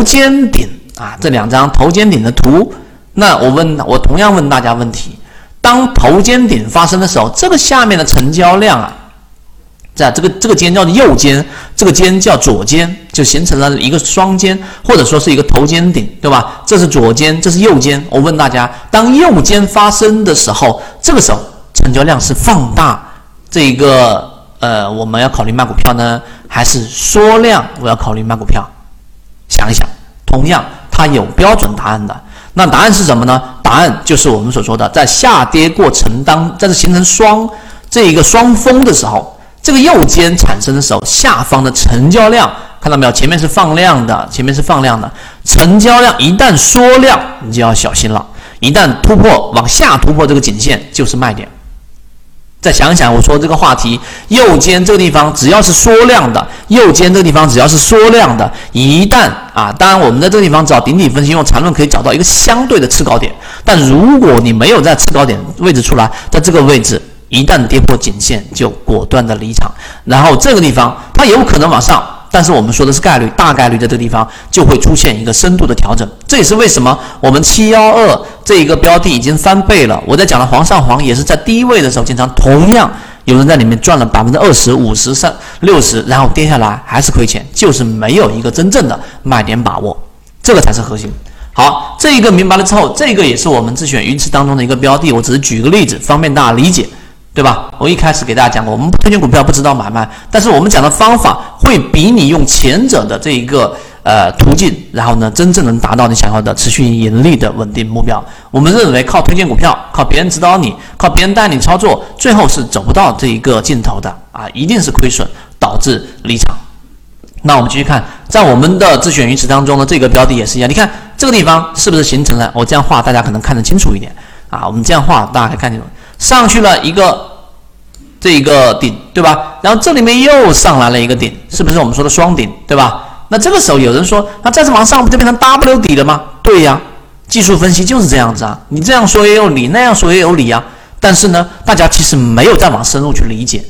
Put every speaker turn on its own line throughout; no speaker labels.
头肩顶啊，这两张头肩顶的图。那我问，我同样问大家问题：当头肩顶发生的时候，这个下面的成交量啊，在这个这个尖叫右肩，这个尖叫左肩，就形成了一个双肩，或者说是一个头肩顶，对吧？这是左肩，这是右肩。我问大家，当右肩发生的时候，这个时候成交量是放大，这个呃，我们要考虑卖股票呢，还是缩量？我要考虑卖股票？想一想，同样它有标准答案的。那答案是什么呢？答案就是我们所说的，在下跌过程当，在这形成双这一个双峰的时候，这个右肩产生的时候，下方的成交量看到没有？前面是放量的，前面是放量的，成交量一旦缩量，你就要小心了。一旦突破往下突破这个颈线，就是卖点。再想想，我说这个话题，右肩这个地方只要是缩量的，右肩这个地方只要是缩量的，一旦啊，当然我们在这个地方找顶底分析，用缠论可以找到一个相对的次高点。但如果你没有在次高点位置出来，在这个位置一旦跌破颈线，就果断的离场。然后这个地方它有可能往上。但是我们说的是概率，大概率在这个地方就会出现一个深度的调整，这也是为什么我们七幺二这一个标的已经翻倍了。我在讲的黄上黄也是在低位的时候经常，同样有人在里面赚了百分之二十五十、三六十，然后跌下来还是亏钱，就是没有一个真正的卖点把握，这个才是核心。好，这一个明白了之后，这个也是我们自选鱼池当中的一个标的，我只是举个例子，方便大家理解。对吧？我一开始给大家讲过，我们推荐股票不知道买卖，但是我们讲的方法会比你用前者的这一个呃途径，然后呢，真正能达到你想要的持续盈利的稳定目标。我们认为靠推荐股票，靠别人指导你，靠别人带你操作，最后是走不到这一个尽头的啊，一定是亏损导致离场。那我们继续看，在我们的自选鱼池当中呢这个标的也是一样，你看这个地方是不是形成了？我这样画大家可能看得清楚一点啊。我们这样画大家可以看清楚，上去了一个。这一个顶对吧？然后这里面又上来了一个顶，是不是我们说的双顶对吧？那这个时候有人说，那再次往上不就变成 W 底了吗？对呀，技术分析就是这样子啊。你这样说也有理，那样说也有理啊。但是呢，大家其实没有再往深入去理解，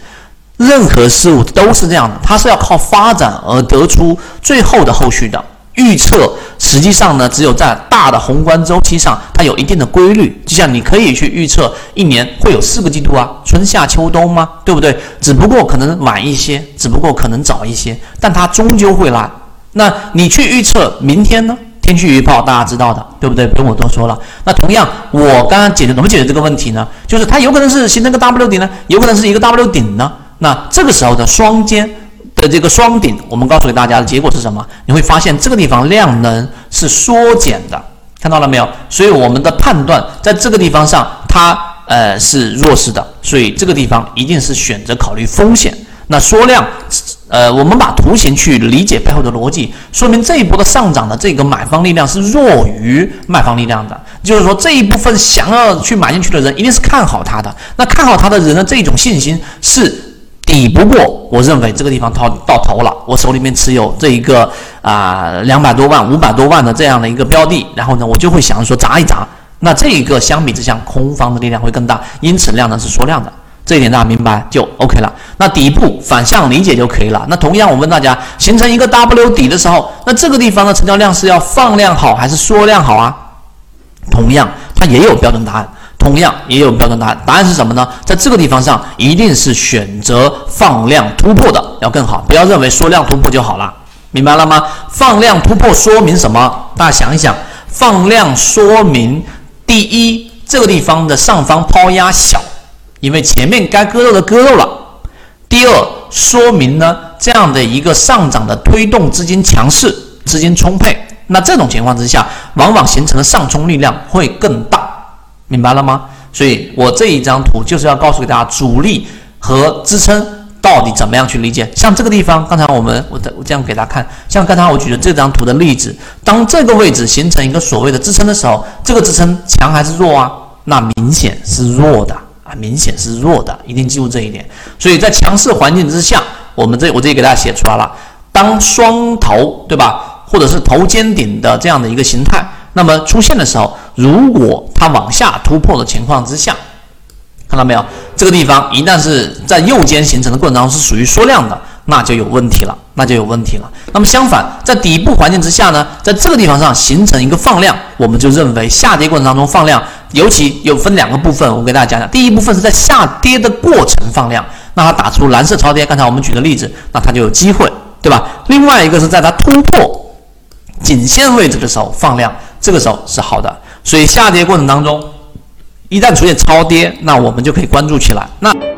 任何事物都是这样的，它是要靠发展而得出最后的后续的。预测实际上呢，只有在大的宏观周期上，它有一定的规律。就像你可以去预测一年会有四个季度啊，春夏秋冬吗？对不对？只不过可能晚一些，只不过可能早一些，但它终究会来。那你去预测明天呢？天气预报大家知道的，对不对？不用我多说了。那同样，我刚刚解决怎么解决这个问题呢？就是它有可能是形成个 W 顶呢，有可能是一个 W 顶呢。那这个时候的双肩。的这个双顶，我们告诉给大家的结果是什么？你会发现这个地方量能是缩减的，看到了没有？所以我们的判断在这个地方上，它呃是弱势的，所以这个地方一定是选择考虑风险。那缩量，呃，我们把图形去理解背后的逻辑，说明这一波的上涨的这个买方力量是弱于卖方力量的，就是说这一部分想要去买进去的人一定是看好它的，那看好它的人的这种信心是。抵不过，我认为这个地方到到头了。我手里面持有这一个啊两百多万、五百多万的这样的一个标的，然后呢，我就会想着说砸一砸。那这一个相比之下，空方的力量会更大，因此量呢是缩量的。这一点大家明白就 OK 了。那底部反向理解就可以了。那同样，我问大家，形成一个 W 底的时候，那这个地方的成交量是要放量好还是缩量好啊？同样，它也有标准答案。同样也有标准答案，答案是什么呢？在这个地方上，一定是选择放量突破的要更好，不要认为缩量突破就好了，明白了吗？放量突破说明什么？大家想一想，放量说明第一，这个地方的上方抛压小，因为前面该割肉的割肉了；第二，说明呢这样的一个上涨的推动资金强势，资金充沛，那这种情况之下，往往形成的上冲力量会更大。明白了吗？所以我这一张图就是要告诉给大家，主力和支撑到底怎么样去理解。像这个地方，刚才我们我我这样给大家看，像刚才我举的这张图的例子，当这个位置形成一个所谓的支撑的时候，这个支撑强还是弱啊？那明显是弱的啊，明显是弱的，一定记住这一点。所以在强势环境之下，我们这我这里给大家写出来了，当双头对吧，或者是头肩顶的这样的一个形态。那么出现的时候，如果它往下突破的情况之下，看到没有？这个地方一旦是在右肩形成的过程当中是属于缩量的，那就有问题了。那就有问题了。那么相反，在底部环境之下呢，在这个地方上形成一个放量，我们就认为下跌过程当中放量，尤其有分两个部分，我给大家讲讲。第一部分是在下跌的过程放量，那它打出蓝色超跌，刚才我们举的例子，那它就有机会，对吧？另外一个是在它突破颈线位置的时候放量，这个时候是好的。所以下跌过程当中，一旦出现超跌，那我们就可以关注起来。那。